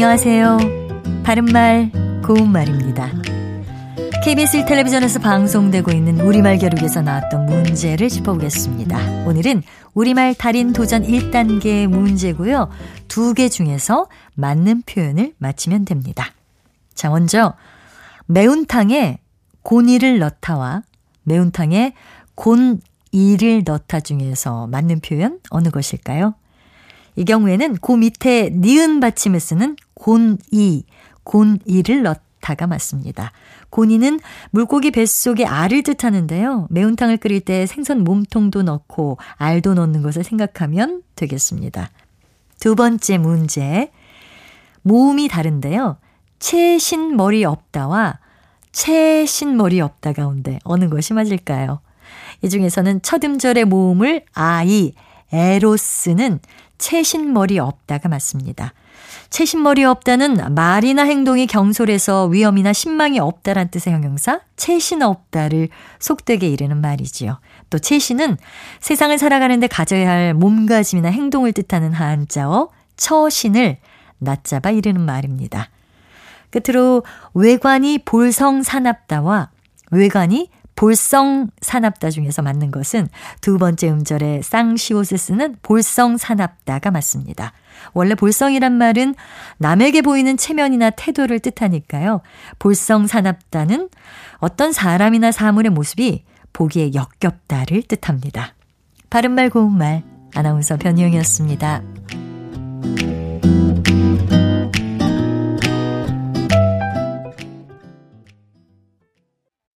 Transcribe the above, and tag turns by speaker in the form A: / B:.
A: 안녕하세요. 바른말, 고운말입니다. KBS 텔레비전에서 방송되고 있는 우리말 겨루기에서 나왔던 문제를 짚어보겠습니다. 오늘은 우리말 달인 도전 1단계 문제고요. 두 개 중에서 맞는 표현을 맞히면 됩니다. 자, 먼저 매운탕에 곤이를 넣다와 매운탕에 곤이를 넣다 중에서 맞는 표현 어느 것일까요? 이 경우에는 그 밑에 니은 받침을 쓰는 곤이, 곤이를 넣다가 맞습니다. 곤이는 물고기 뱃속에 알을 뜻하는데요. 매운탕을 끓일 때 생선 몸통도 넣고 알도 넣는 것을 생각하면 되겠습니다. 두 번째 문제. 모음이 다른데요. 채신 머리 없다와 채신 머리 없다 가운데 어느 것이 맞을까요? 이 중에서는 첫 음절의 모음을 아이, 에로 쓰는 채신머리 없다가 맞습니다. 채신머리 없다는 말이나 행동이 경솔해서 위험이나 신망이 없다란 뜻의 형용사 채신 없다를 속되게 이르는 말이지요. 또 채신은 세상을 살아가는데 가져야 할 몸가짐이나 행동을 뜻하는 한자어 처신을 낮잡아 이르는 말입니다. 끝으로 외관이 볼성사납다와 외관이 볼성사납다 중에서 맞는 것은 두 번째 음절에 쌍시옷을 쓰는 볼성사납다가 맞습니다. 원래 볼성이란 말은 남에게 보이는 체면이나 태도를 뜻하니까요. 볼성사납다는 어떤 사람이나 사물의 모습이 보기에 역겹다를 뜻합니다. 바른말 고운말 아나운서 변희영이었습니다.